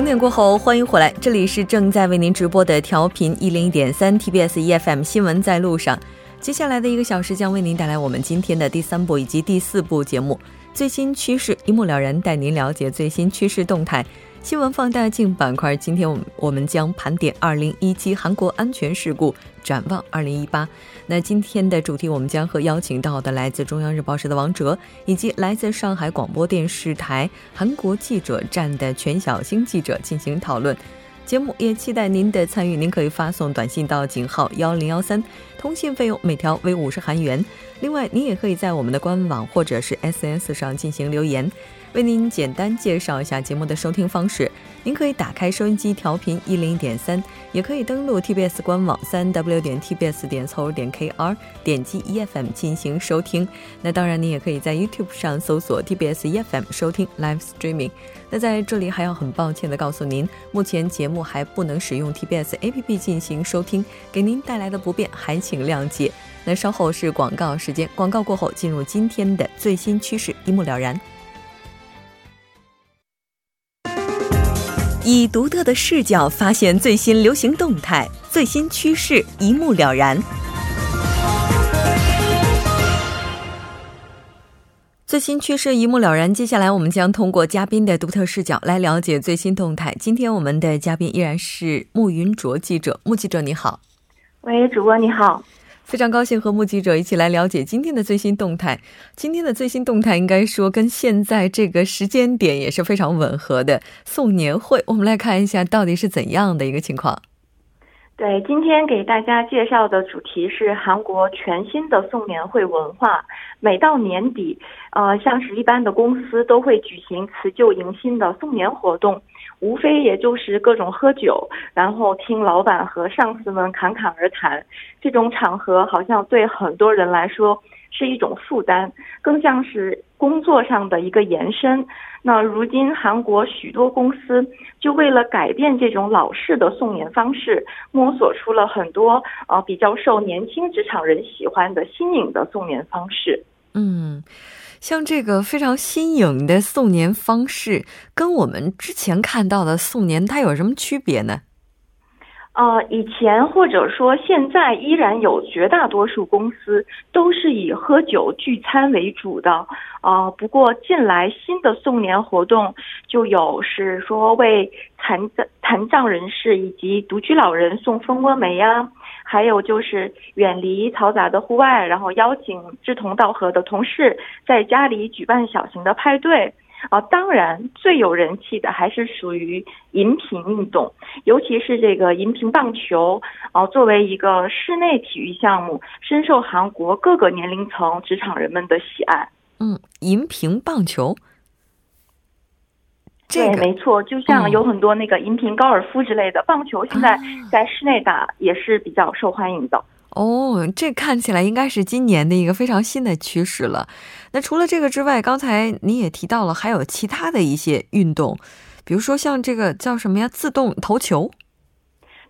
整点过后，欢迎回来，这里是正在为您直播的调频一零一点三 TBS EFM 新闻在路上。接下来的一个小时将为您带来我们今天的第三部以及第四部节目，最新趋势一目了然，带您了解最新趋势动态。新闻放大镜板块，今天我们我们将盘点二零一七韩国安全事故，展望二零一八。那今天的主题，我们将和邀请到的来自中央日报社的王哲，以及来自上海广播电视台韩国记者站的全小星记者进行讨论。节目也期待您的参与，您可以发送短信到井号幺零幺三，通信费用每条为五十韩元。另外，您也可以在我们的官网或者是 SNS 上进行留言。为您简单介绍一下节目的收听方式。您可以打开收音机调频一零点三，也可以登录 TBS 官网三 W 点 TBS 点 CO 点 KR，点击 EFM 进行收听。那当然，您也可以在 YouTube 上搜索 TBS EFM 收听 Live Streaming。那在这里还要很抱歉的告诉您，目前节目还不能使用 TBS APP 进行收听，给您带来的不便还请谅解。那稍后是广告时间，广告过后进入今天的最新趋势，一目了然。以独特的视角发现最新流行动态、最新趋势，一目了然。最新趋势一目了然。接下来，我们将通过嘉宾的独特视角来了解最新动态。今天，我们的嘉宾依然是穆云卓记者。穆记者，你好。喂，主播你好。非常高兴和目击者一起来了解今天的最新动态。今天的最新动态应该说跟现在这个时间点也是非常吻合的。送年会，我们来看一下到底是怎样的一个情况。对，今天给大家介绍的主题是韩国全新的送年会文化。每到年底，呃，像是一般的公司都会举行辞旧迎新的送年活动。无非也就是各种喝酒，然后听老板和上司们侃侃而谈。这种场合好像对很多人来说是一种负担，更像是工作上的一个延伸。那如今韩国许多公司就为了改变这种老式的送年方式，摸索出了很多呃比较受年轻职场人喜欢的新颖的送年方式。嗯。像这个非常新颖的送年方式，跟我们之前看到的送年它有什么区别呢？呃，以前或者说现在依然有绝大多数公司都是以喝酒聚餐为主的。呃，不过近来新的送年活动就有是说为残障残障人士以及独居老人送蜂窝煤呀。还有就是远离嘈杂的户外，然后邀请志同道合的同事在家里举办小型的派对啊。当然，最有人气的还是属于银屏运动，尤其是这个银屏棒球啊，作为一个室内体育项目，深受韩国各个年龄层职场人们的喜爱。嗯，银屏棒球。对，没错，就像有很多那个银屏高尔夫之类的，棒球现在在室内打也是比较受欢迎的。哦，这看起来应该是今年的一个非常新的趋势了。那除了这个之外，刚才你也提到了还有其他的一些运动，比如说像这个叫什么呀？自动投球。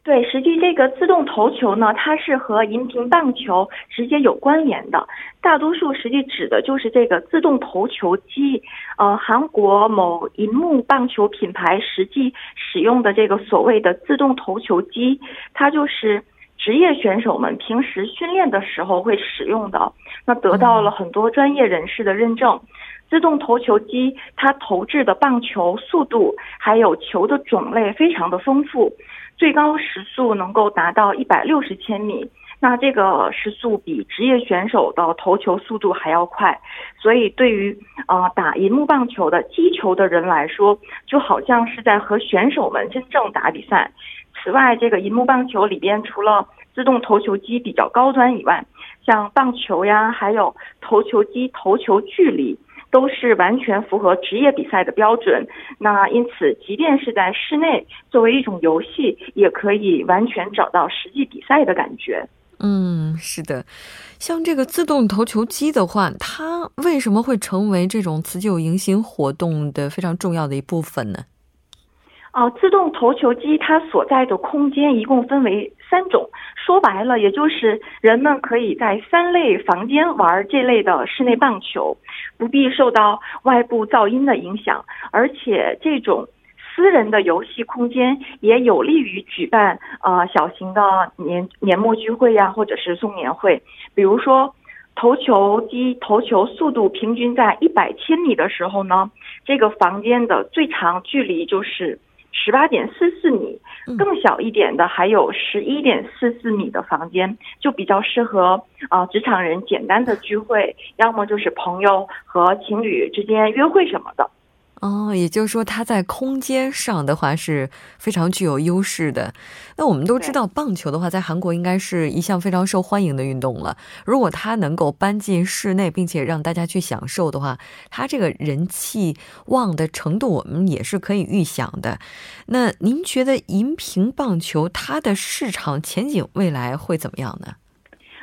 对，实际这个自动投球呢，它是和银屏棒球直接有关联的。大多数实际指的就是这个自动投球机。呃，韩国某银幕棒球品牌实际使用的这个所谓的自动投球机，它就是职业选手们平时训练的时候会使用的。那得到了很多专业人士的认证。自动投球机它投掷的棒球速度还有球的种类非常的丰富。最高时速能够达到一百六十千米，那这个时速比职业选手的投球速度还要快，所以对于呃打银幕棒球的击球的人来说，就好像是在和选手们真正打比赛。此外，这个银幕棒球里边除了自动投球机比较高端以外，像棒球呀，还有投球机投球距离。都是完全符合职业比赛的标准，那因此，即便是在室内作为一种游戏，也可以完全找到实际比赛的感觉。嗯，是的，像这个自动投球机的话，它为什么会成为这种辞旧迎新活动的非常重要的一部分呢？哦，自动投球机它所在的空间一共分为三种，说白了，也就是人们可以在三类房间玩这类的室内棒球，不必受到外部噪音的影响，而且这种私人的游戏空间，也有利于举办呃小型的年年末聚会呀，或者是送年会。比如说，投球机投球速度平均在一百千米的时候呢，这个房间的最长距离就是十八点四四米，更小一点的还有十一点四四米的房间，就比较适合啊职场人简单的聚会，要么就是朋友和情侣之间约会什么的。哦，也就是说，它在空间上的话是非常具有优势的。那我们都知道，棒球的话，在韩国应该是一项非常受欢迎的运动了。如果它能够搬进室内，并且让大家去享受的话，它这个人气旺的程度，我们也是可以预想的。那您觉得银屏棒球它的市场前景未来会怎么样呢？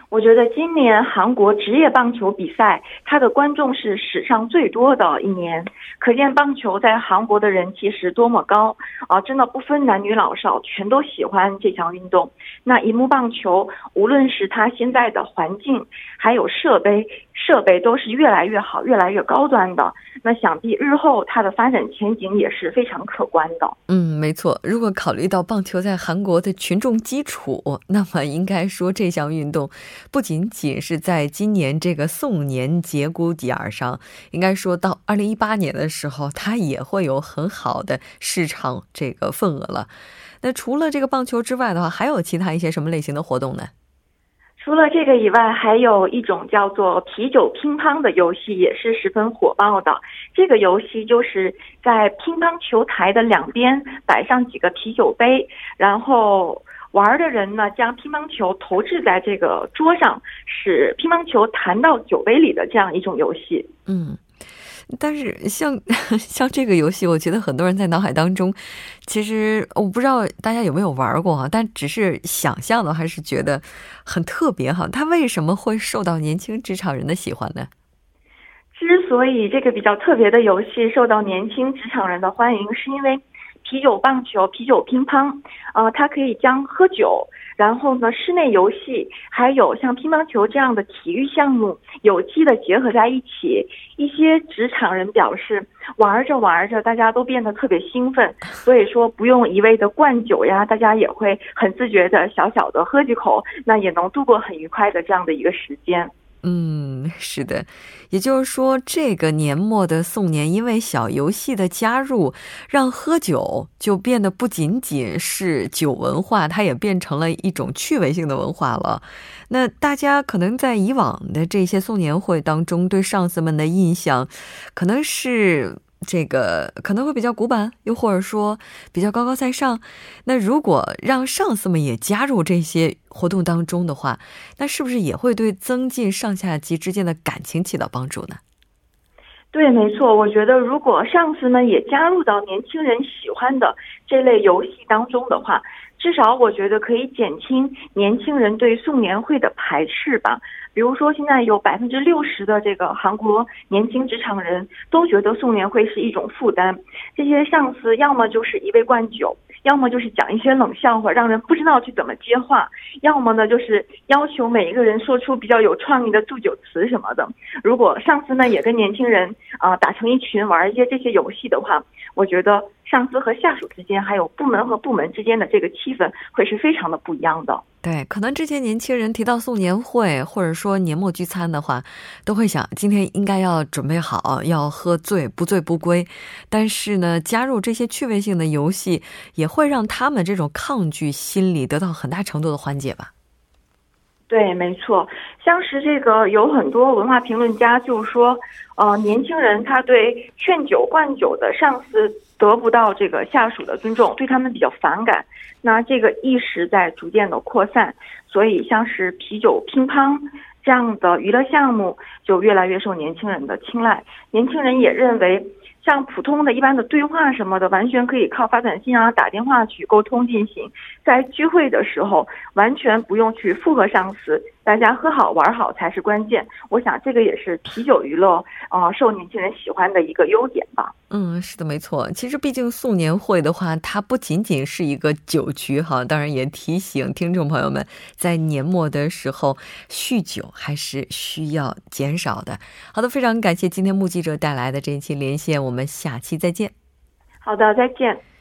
我觉得今年韩国职业棒球比赛，它的观众是史上最多的一年，可见棒球在韩国的人气是多么高啊！真的不分男女老少，全都喜欢这项运动。那银幕棒球，无论是它现在的环境，还有设备。设备都是越来越好、越来越高端的，那想必日后它的发展前景也是非常可观的。嗯，没错。如果考虑到棒球在韩国的群众基础，那么应该说这项运动不仅仅是在今年这个宋年节骨眼儿上，应该说到二零一八年的时候，它也会有很好的市场这个份额了。那除了这个棒球之外的话，还有其他一些什么类型的活动呢？除了这个以外，还有一种叫做啤酒乒乓的游戏，也是十分火爆的。这个游戏就是在乒乓球台的两边摆上几个啤酒杯，然后玩的人呢将乒乓球投掷在这个桌上，使乒乓球弹到酒杯里的这样一种游戏。嗯。但是像 像这个游戏，我觉得很多人在脑海当中，其实我不知道大家有没有玩过啊，但只是想象的还是觉得很特别哈。它为什么会受到年轻职场人的喜欢呢？之所以这个比较特别的游戏受到年轻职场人的欢迎，是因为啤酒棒球、啤酒乒乓，呃，它可以将喝酒。然后呢，室内游戏还有像乒乓球这样的体育项目有机的结合在一起。一些职场人表示，玩着玩着，大家都变得特别兴奋，所以说不用一味的灌酒呀，大家也会很自觉的小小的喝几口，那也能度过很愉快的这样的一个时间。嗯，是的，也就是说，这个年末的送年，因为小游戏的加入，让喝酒就变得不仅仅是酒文化，它也变成了一种趣味性的文化了。那大家可能在以往的这些送年会当中，对上司们的印象，可能是。这个可能会比较古板，又或者说比较高高在上。那如果让上司们也加入这些活动当中的话，那是不是也会对增进上下级之间的感情起到帮助呢？对，没错。我觉得如果上司们也加入到年轻人喜欢的这类游戏当中的话，至少我觉得可以减轻年轻人对送年会的排斥吧。比如说，现在有百分之六十的这个韩国年轻职场人都觉得送年会是一种负担。这些上司要么就是一味灌酒，要么就是讲一些冷笑话，让人不知道去怎么接话；要么呢，就是要求每一个人说出比较有创意的祝酒词什么的。如果上司呢也跟年轻人啊打成一群玩一些这些游戏的话，我觉得。上司和下属之间，还有部门和部门之间的这个气氛，会是非常的不一样的。对，可能之前年轻人提到送年会或者说年末聚餐的话，都会想今天应该要准备好，要喝醉不醉不归。但是呢，加入这些趣味性的游戏，也会让他们这种抗拒心理得到很大程度的缓解吧。对，没错，像是这个有很多文化评论家就说，呃，年轻人他对劝酒灌酒的上司得不到这个下属的尊重，对他们比较反感。那这个意识在逐渐的扩散，所以像是啤酒乒乓这样的娱乐项目就越来越受年轻人的青睐。年轻人也认为。像普通的一般的对话什么的，完全可以靠发短信啊、打电话去沟通进行。在聚会的时候，完全不用去附和上司。大家喝好玩好才是关键，我想这个也是啤酒娱乐啊受年轻人喜欢的一个优点吧。嗯，是的，没错。其实毕竟送年会的话，它不仅仅是一个酒局哈，当然也提醒听众朋友们，在年末的时候酗酒还是需要减少的。好的，非常感谢今天目击者带来的这一期连线，我们下期再见。好的，再见。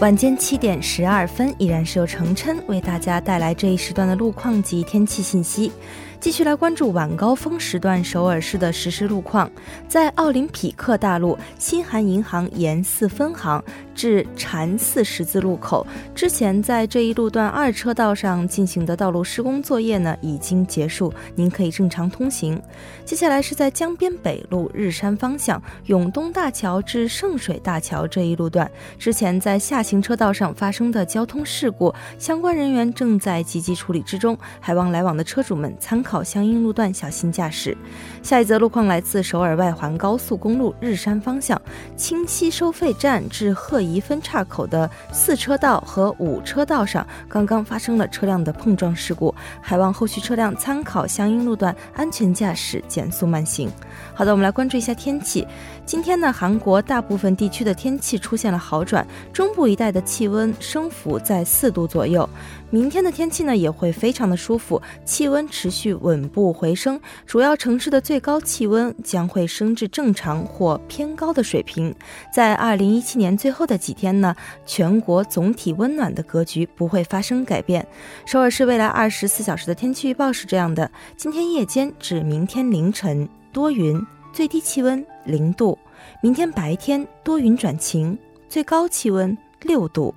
晚间七点十二分，依然是由程琛为大家带来这一时段的路况及天气信息。继续来关注晚高峰时段首尔市的实时路况。在奥林匹克大路新韩银行沿四分行至禅寺十字路口之前，在这一路段二车道上进行的道路施工作业呢已经结束，您可以正常通行。接下来是在江边北路日山方向永东大桥至圣水大桥这一路段，之前在下行车道上发生的交通事故，相关人员正在积极处理之中，还望来往的车主们参考。相应路段小心驾驶。下一则路况来自首尔外环高速公路日山方向清溪收费站至鹤宜分岔口的四车道和五车道上，刚刚发生了车辆的碰撞事故，还望后续车辆参考相应路段安全驾驶，减速慢行。好的，我们来关注一下天气。今天呢，韩国大部分地区的天气出现了好转，中部一带的气温升幅在四度左右。明天的天气呢也会非常的舒服，气温持续稳步回升，主要城市的最高气温将会升至正常或偏高的水平。在二零一七年最后的几天呢，全国总体温暖的格局不会发生改变。首尔市未来二十四小时的天气预报是这样的：今天夜间至明天凌晨多云，最低气温零度；明天白天多云转晴，最高气温六度。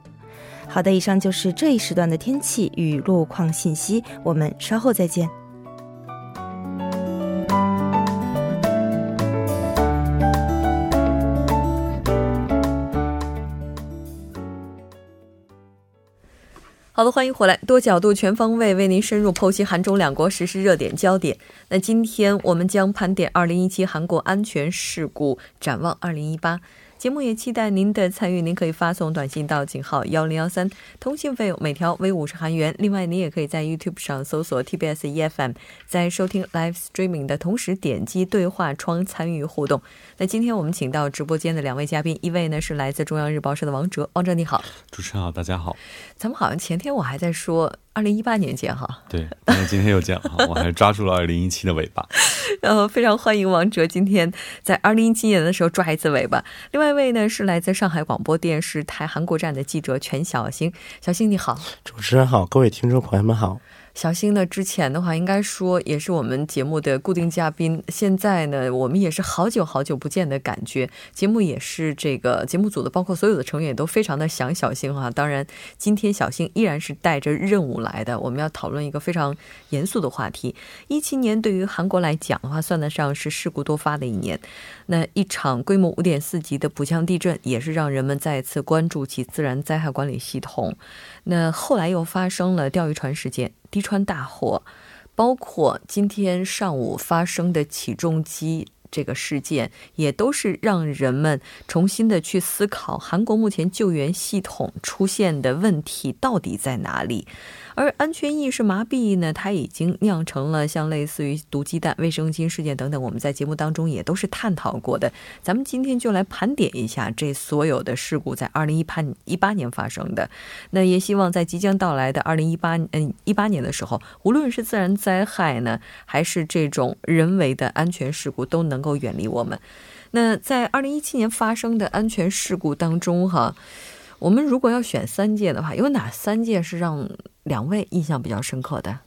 好的，以上就是这一时段的天气与路况信息，我们稍后再见。好的，欢迎回来，多角度、全方位为您深入剖析韩中两国实时热点焦点。那今天我们将盘点二零一七韩国安全事故，展望二零一八。节目也期待您的参与，您可以发送短信到井号幺零幺三，通信费用每条为五十韩元。另外，您也可以在 YouTube 上搜索 TBS EFM，在收听 Live Streaming 的同时点击对话窗参与互动。那今天我们请到直播间的两位嘉宾，一位呢是来自中央日报社的王哲，王哲你好，主持人好，大家好。咱们好像前天我还在说。二零一八年见哈，对，但是今天又见哈，我还是抓住了二零一七的尾巴。然后非常欢迎王哲今天在二零一七年的时候抓一次尾巴。另外一位呢是来自上海广播电视台韩国站的记者全小星，小星你好，主持人好，各位听众朋友们好。小新呢？之前的话，应该说也是我们节目的固定嘉宾。现在呢，我们也是好久好久不见的感觉。节目也是这个节目组的，包括所有的成员也都非常的想小新哈。当然，今天小新依然是带着任务来的。我们要讨论一个非常严肃的话题。一七年对于韩国来讲的话，算得上是事故多发的一年。那一场规模五点四级的浦江地震，也是让人们再次关注起自然灾害管理系统。那后来又发生了钓鱼船事件。滴川大火，包括今天上午发生的起重机这个事件，也都是让人们重新的去思考韩国目前救援系统出现的问题到底在哪里。而安全意识麻痹呢，它已经酿成了像类似于毒鸡蛋、卫生巾事件等等，我们在节目当中也都是探讨过的。咱们今天就来盘点一下这所有的事故在二零一八一八年发生的。那也希望在即将到来的二零一八嗯一八年的时候，无论是自然灾害呢，还是这种人为的安全事故，都能够远离我们。那在二零一七年发生的安全事故当中，哈，我们如果要选三件的话，有哪三件是让？两位印象比较深刻的。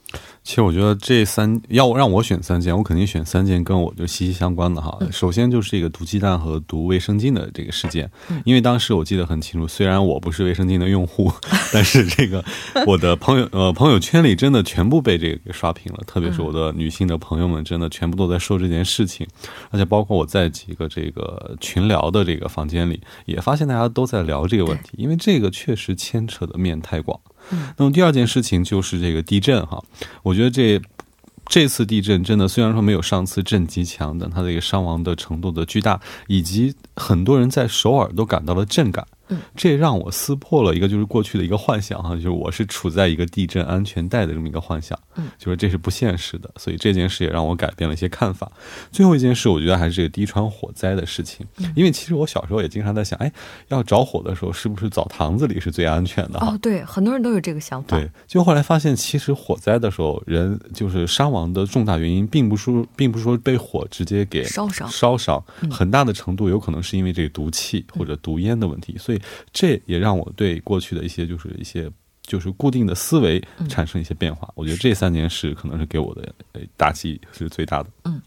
其实我觉得这三要让我选三件，我肯定选三件跟我就息息相关的哈。首先就是这个毒鸡蛋和毒卫生巾的这个事件，因为当时我记得很清楚，虽然我不是卫生巾的用户，但是这个我的朋友呃朋友圈里真的全部被这个给刷屏了，特别是我的女性的朋友们，真的全部都在说这件事情，而且包括我在几个这个群聊的这个房间里，也发现大家都在聊这个问题，因为这个确实牵扯的面太广。那么第二件事情就是这个地震哈，我觉得这这次地震真的虽然说没有上次震级强，但它这个伤亡的程度的巨大，以及很多人在首尔都感到了震感。嗯，这让我撕破了一个就是过去的一个幻想哈，就是我是处在一个地震安全带的这么一个幻想，嗯，就是这是不现实的，所以这件事也让我改变了一些看法。最后一件事，我觉得还是这个滴川火灾的事情，因为其实我小时候也经常在想，哎，要着火的时候是不是澡堂子里是最安全的？哦，对，很多人都有这个想法。对，就后来发现，其实火灾的时候，人就是伤亡的重大原因，并不是，并不是说被火直接给烧伤，烧伤，很大的程度有可能是因为这个毒气或者毒烟的问题，所以这也让我对过去的一些就是一些就是固定的思维产生一些变化。我觉得这三年是可能是给我的打击是最大的。嗯，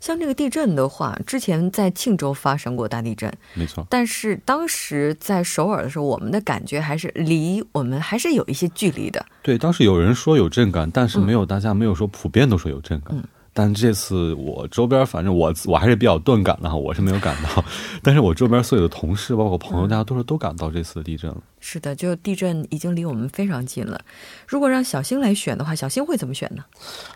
像这个地震的话，之前在庆州发生过大地震，没错。但是当时在首尔的时候，我们的感觉还是离我们还是有一些距离的。对，当时有人说有震感，但是没有大家没有说普遍都说有震感。但这次我周边，反正我我还是比较钝感的哈，我是没有感到。但是我周边所有的同事，包括朋友，大家都是都感到这次的地震了。是的，就地震已经离我们非常近了。如果让小星来选的话，小星会怎么选呢？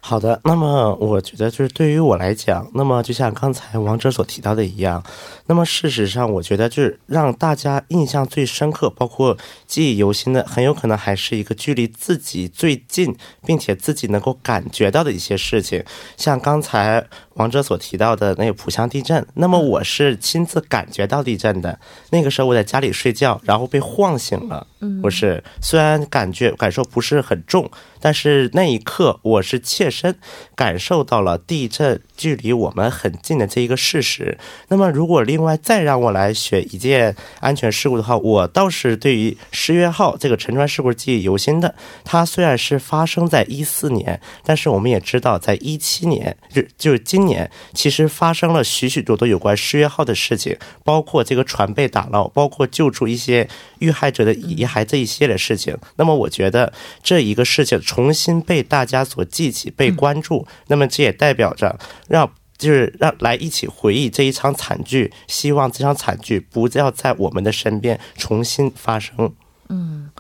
好的，那么我觉得就是对于我来讲，那么就像刚才王者所提到的一样，那么事实上，我觉得就是让大家印象最深刻，包括记忆犹新的，很有可能还是一个距离自己最近，并且自己能够感觉到的一些事情，像刚才。王者所提到的那个浦项地震，那么我是亲自感觉到地震的。那个时候我在家里睡觉，然后被晃醒了。不是虽然感觉感受不是很重。但是那一刻，我是切身感受到了地震距离我们很近的这一个事实。那么，如果另外再让我来选一件安全事故的话，我倒是对于十月号这个沉船事故记忆犹新的。它虽然是发生在一四年，但是我们也知道，在一七年，就就是今年，其实发生了许许多多有关失约号的事情，包括这个船被打捞，包括救助一些遇害者的遗骸这一系列事情。那么，我觉得这一个事情。重新被大家所记起、被关注，那么这也代表着让就是让来一起回忆这一场惨剧，希望这场惨剧不要在我们的身边重新发生。嗯，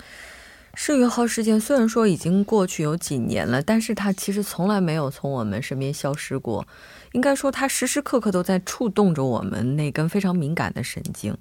世越号事件虽然说已经过去有几年了，但是它其实从来没有从我们身边消失过。应该说，它时时刻刻都在触动着我们那根非常敏感的神经。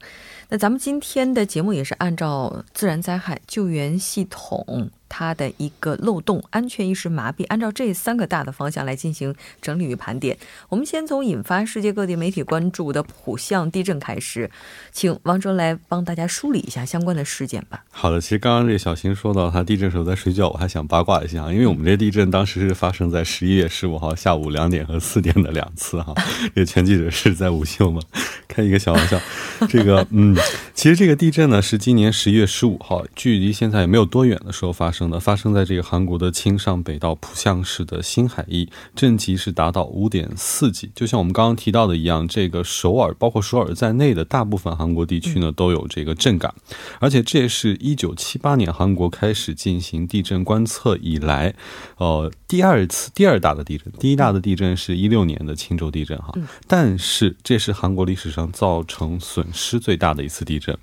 那咱们今天的节目也是按照自然灾害救援系统。它的一个漏洞、安全意识麻痹，按照这三个大的方向来进行整理与盘点。我们先从引发世界各地媒体关注的浦项地震开始，请王哲来帮大家梳理一下相关的事件吧。好的，其实刚刚这小新说到他地震时候在睡觉，我还想八卦一下，因为我们这地震当时是发生在十一月十五号下午两点和四点的两次哈。这个全记者是在午休吗？开一个小玩笑。这个嗯，其实这个地震呢是今年十一月十五号，距离现在也没有多远的时候发生。发生在这个韩国的青上北道浦项市的新海邑，震级是达到五点四级。就像我们刚刚提到的一样，这个首尔，包括首尔在内的大部分韩国地区呢，都有这个震感。而且这也是一九七八年韩国开始进行地震观测以来，呃，第二次第二大的地震。第一大的地震是一六年的青州地震哈，但是这是韩国历史上造成损失最大的一次地震。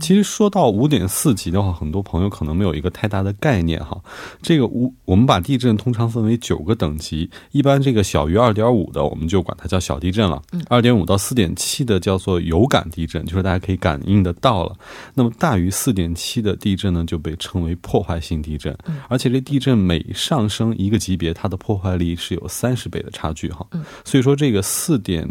其实说到五点四级的话，很多朋友可能没有一个太大的概念哈。这个五，我们把地震通常分为九个等级，一般这个小于二点五的，我们就管它叫小地震了。二点五到四点七的叫做有感地震，就是大家可以感应得到了。那么大于四点七的地震呢，就被称为破坏性地震。而且这地震每上升一个级别，它的破坏力是有三十倍的差距哈。所以说这个四点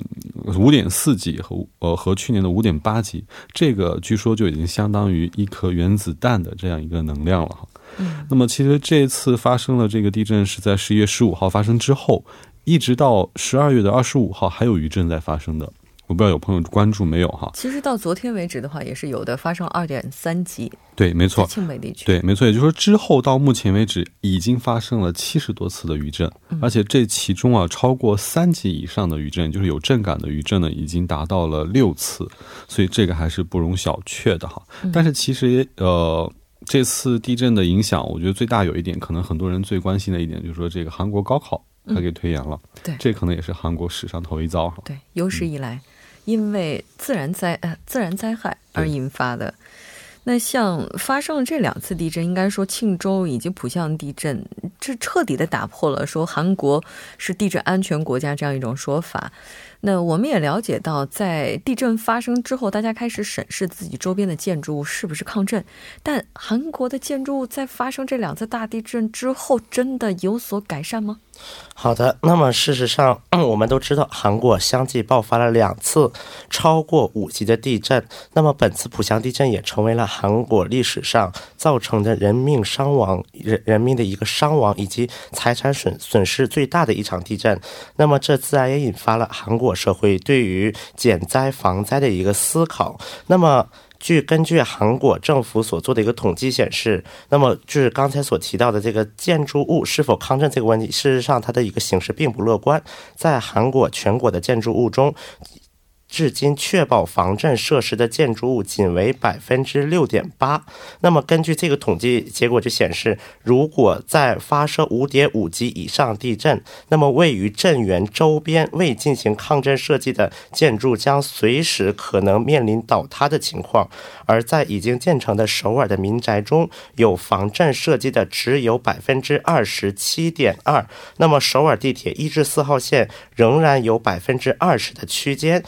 五点四级和呃和去年的五点八级，这个据。说就已经相当于一颗原子弹的这样一个能量了哈。嗯，那么其实这次发生了这个地震是在十一月十五号发生之后，一直到十二月的二十五号还有余震在发生的。我不知道有朋友关注没有哈？其实到昨天为止的话，也是有的发生二点三级。对，没错，庆北地区。对，没错。也就是说，之后到目前为止，已经发生了七十多次的余震，而且这其中啊，超过三级以上的余震，就是有震感的余震呢，已经达到了六次。所以这个还是不容小觑的哈。但是其实呃，这次地震的影响，我觉得最大有一点，可能很多人最关心的一点，就是说这个韩国高考它给推延了。对，这可能也是韩国史上头一遭哈。对，有史以来。因为自然灾呃自然灾害而引发的，那像发生了这两次地震，应该说庆州以及浦项地震，这彻底的打破了说韩国是地震安全国家这样一种说法。那我们也了解到，在地震发生之后，大家开始审视自己周边的建筑物是不是抗震。但韩国的建筑物在发生这两次大地震之后，真的有所改善吗？好的，那么事实上，我们都知道，韩国相继爆发了两次超过五级的地震。那么本次浦项地震也成为了韩国历史上造成的人命伤亡、人人命的一个伤亡以及财产损损失最大的一场地震。那么这自然也引发了韩国社会对于减灾防灾的一个思考。那么。据根据韩国政府所做的一个统计显示，那么就是刚才所提到的这个建筑物是否抗震这个问题，事实上它的一个形势并不乐观。在韩国全国的建筑物中，至今确保防震设施的建筑物仅为百分之六点八。那么根据这个统计结果就显示，如果在发生五点五级以上地震，那么位于震源周边未进行抗震设计的建筑将随时可能面临倒塌的情况。而在已经建成的首尔的民宅中，有防震设计的只有百分之二十七点二。那么首尔地铁一至四号线仍然有百分之二十的区间。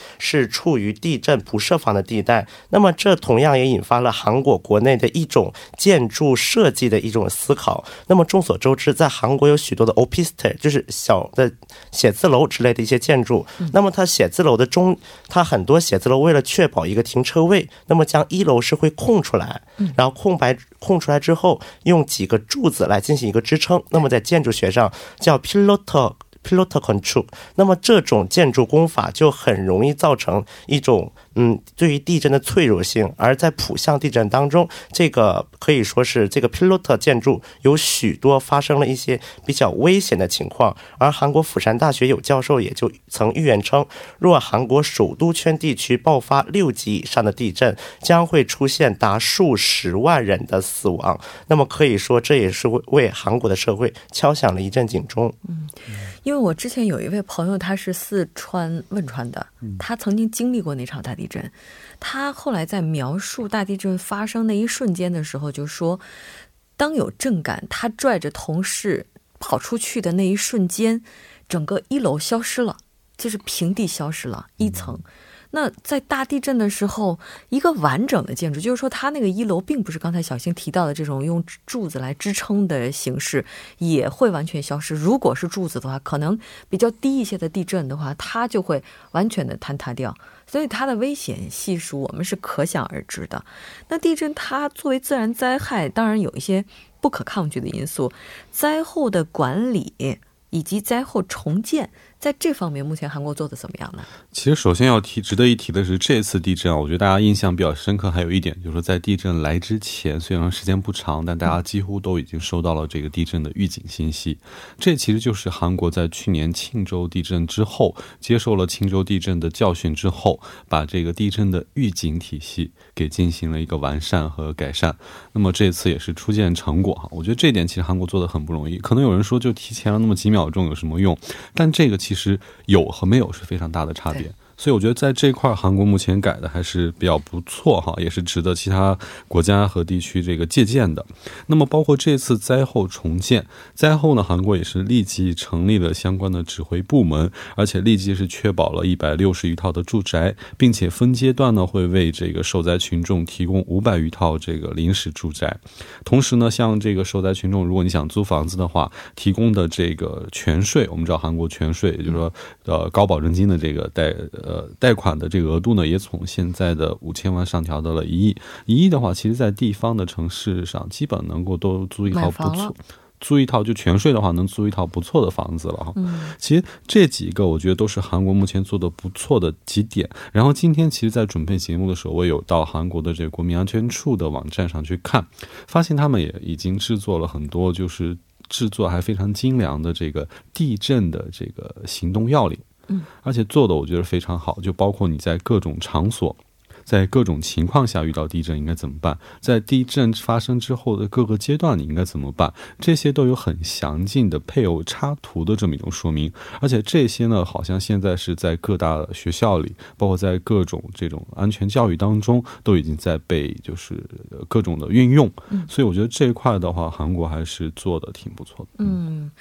处于地震不设防的地带，那么这同样也引发了韩国国内的一种建筑设计的一种思考。那么众所周知，在韩国有许多的 office，就是小的写字楼之类的一些建筑。那么它写字楼的中，它很多写字楼为了确保一个停车位，那么将一楼是会空出来，然后空白空出来之后，用几个柱子来进行一个支撑。那么在建筑学上叫 pilot。Pilot control，那么这种建筑工法就很容易造成一种。嗯，对于地震的脆弱性，而在浦项地震当中，这个可以说是这个 pilot 建筑有许多发生了一些比较危险的情况。而韩国釜山大学有教授也就曾预言称，若韩国首都圈地区爆发六级以上的地震，将会出现达数十万人的死亡。那么可以说，这也是为为韩国的社会敲响了一阵警钟。嗯，因为我之前有一位朋友，他是四川汶川的，他曾经经历过那场大地。震，他后来在描述大地震发生那一瞬间的时候，就说，当有震感，他拽着同事跑出去的那一瞬间，整个一楼消失了，就是平地消失了一层。那在大地震的时候，一个完整的建筑，就是说它那个一楼并不是刚才小新提到的这种用柱子来支撑的形式，也会完全消失。如果是柱子的话，可能比较低一些的地震的话，它就会完全的坍塌掉。所以它的危险系数我们是可想而知的。那地震它作为自然灾害，当然有一些不可抗拒的因素，灾后的管理以及灾后重建。在这方面，目前韩国做的怎么样呢？其实，首先要提，值得一提的是，这次地震啊，我觉得大家印象比较深刻。还有一点就是说，在地震来之前，虽然时间不长，但大家几乎都已经收到了这个地震的预警信息。这其实就是韩国在去年庆州地震之后，接受了庆州地震的教训之后，把这个地震的预警体系给进行了一个完善和改善。那么这次也是初见成果哈。我觉得这点其实韩国做的很不容易。可能有人说，就提前了那么几秒钟有什么用？但这个其其实有和没有是非常大的差别。所以我觉得在这块，韩国目前改的还是比较不错哈，也是值得其他国家和地区这个借鉴的。那么包括这次灾后重建，灾后呢，韩国也是立即成立了相关的指挥部门，而且立即是确保了一百六十余套的住宅，并且分阶段呢会为这个受灾群众提供五百余套这个临时住宅。同时呢，像这个受灾群众，如果你想租房子的话，提供的这个全税，我们知道韩国全税，也就是说呃高保证金的这个贷。呃，贷款的这个额度呢，也从现在的五千万上调到了一亿。一亿的话，其实，在地方的城市上，基本能够都租一套不错，租一套就全税的话，能租一套不错的房子了哈。嗯，其实这几个我觉得都是韩国目前做的不错的几点。然后今天其实，在准备节目的时候，我有到韩国的这个国民安全处的网站上去看，发现他们也已经制作了很多，就是制作还非常精良的这个地震的这个行动要领。嗯，而且做的我觉得非常好，就包括你在各种场所，在各种情况下遇到地震应该怎么办，在地震发生之后的各个阶段你应该怎么办，这些都有很详尽的配偶插图的这么一种说明。而且这些呢，好像现在是在各大学校里，包括在各种这种安全教育当中，都已经在被就是各种的运用。所以我觉得这一块的话，韩国还是做的挺不错的。嗯。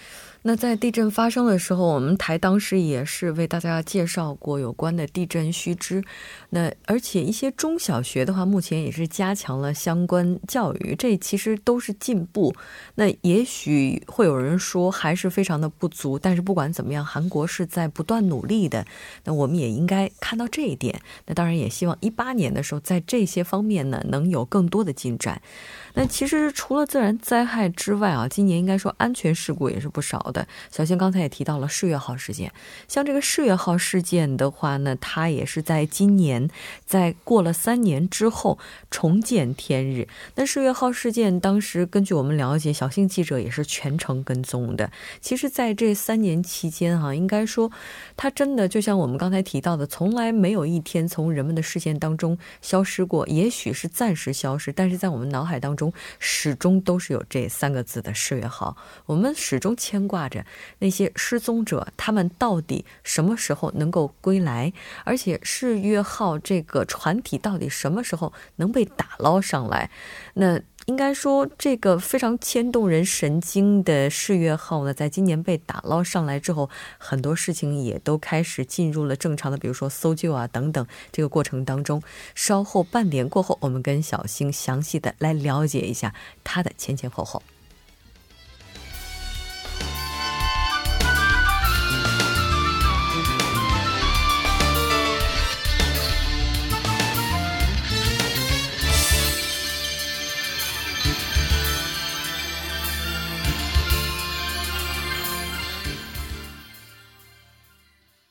那在地震发生的时候，我们台当时也是为大家介绍过有关的地震须知。那而且一些中小学的话，目前也是加强了相关教育，这其实都是进步。那也许会有人说还是非常的不足，但是不管怎么样，韩国是在不断努力的。那我们也应该看到这一点。那当然也希望一八年的时候，在这些方面呢，能有更多的进展。那其实除了自然灾害之外啊，今年应该说安全事故也是不少的。小新刚才也提到了世越号事件，像这个世越号事件的话呢，它也是在今年在过了三年之后重见天日。那世越号事件当时根据我们了解，小新记者也是全程跟踪的。其实，在这三年期间哈，应该说它真的就像我们刚才提到的，从来没有一天从人们的视线当中消失过。也许是暂时消失，但是在我们脑海当中。始终都是有这三个字的世越号，我们始终牵挂挂着那些失踪者，他们到底什么时候能够归来？而且世越号这个船体到底什么时候能被打捞上来？那。应该说，这个非常牵动人神经的世越号呢，在今年被打捞上来之后，很多事情也都开始进入了正常的，比如说搜救啊等等这个过程当中。稍后半点过后，我们跟小星详细的来了解一下它的前前后后。